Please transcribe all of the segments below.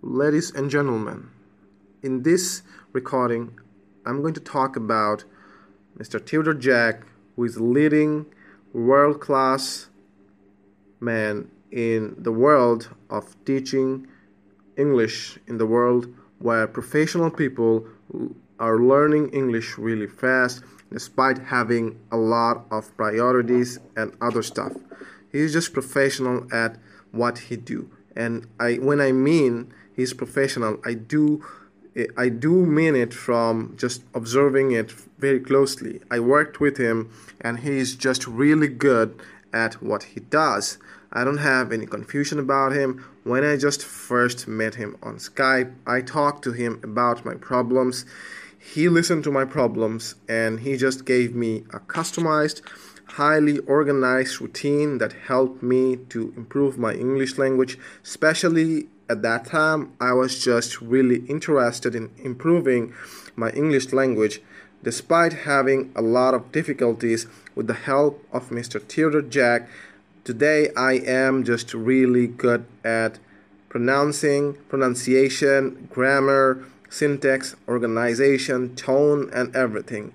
Ladies and gentlemen, in this recording, I'm going to talk about Mr. Theodore Jack, who is leading world class man in the world of teaching English in the world where professional people are learning English really fast despite having a lot of priorities and other stuff. He's just professional at what he do. And I when I mean he's professional. I do I do mean it from just observing it very closely. I worked with him and he's just really good at what he does. I don't have any confusion about him. When I just first met him on Skype, I talked to him about my problems. He listened to my problems and he just gave me a customized, highly organized routine that helped me to improve my English language, especially at that time, I was just really interested in improving my English language despite having a lot of difficulties with the help of Mr. Theodore Jack. Today, I am just really good at pronouncing, pronunciation, grammar, syntax, organization, tone, and everything.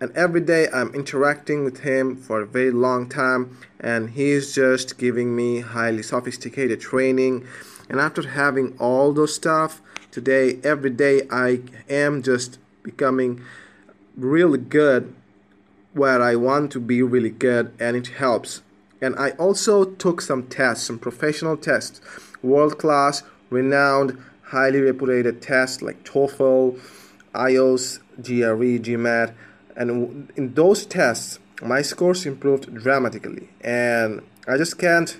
And every day I'm interacting with him for a very long time, and he's just giving me highly sophisticated training and after having all those stuff today, every day I am just becoming really good where I want to be really good, and it helps. And I also took some tests, some professional tests, world class, renowned, highly reputed tests like TOEFL, IELTS, GRE, GMAT, and in those tests, my scores improved dramatically, and I just can't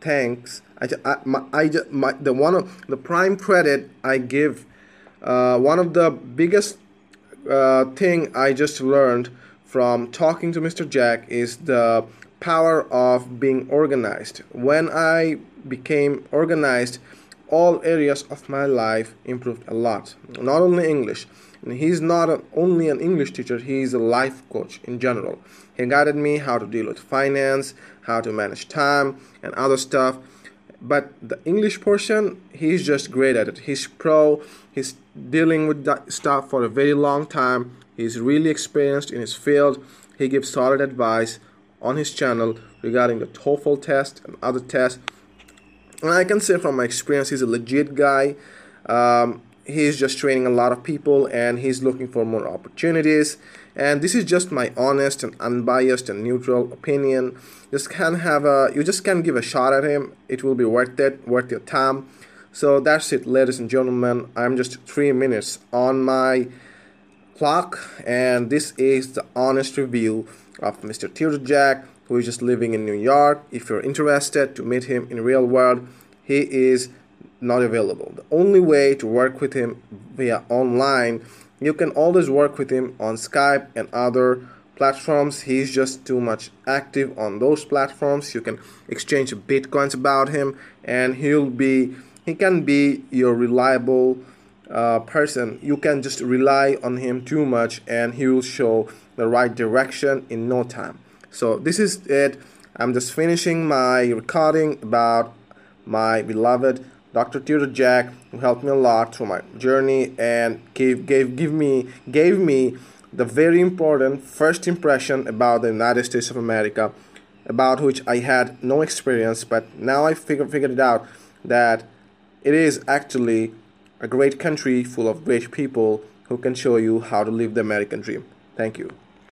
thanks. I, I, my, I my, the one of the prime credit I give. Uh, one of the biggest uh, thing I just learned from talking to Mr. Jack is the power of being organized. When I became organized, all areas of my life improved a lot. Not only English. He's not only an English teacher, he's a life coach in general. He guided me how to deal with finance, how to manage time, and other stuff. But the English portion, he's just great at it. He's pro, he's dealing with that stuff for a very long time. He's really experienced in his field. He gives solid advice on his channel regarding the TOEFL test and other tests. And I can say from my experience, he's a legit guy. Um, he's just training a lot of people and he's looking for more opportunities. And this is just my honest and unbiased and neutral opinion. Just can have a you just can give a shot at him. It will be worth it worth your time. So that's it ladies and gentlemen. I'm just three minutes on my clock and this is the honest review of mr theodore jack who is just living in new york if you're interested to meet him in real world he is not available. The only way to work with him via online, you can always work with him on Skype and other platforms. He's just too much active on those platforms. You can exchange bitcoins about him, and he'll be he can be your reliable uh, person. You can just rely on him too much, and he will show the right direction in no time. So this is it. I'm just finishing my recording about my beloved Dr. Theodore Jack, who helped me a lot through my journey and gave gave give me gave me the very important first impression about the United States of America, about which I had no experience, but now I figured figured it out that it is actually a great country full of great people who can show you how to live the American dream. Thank you.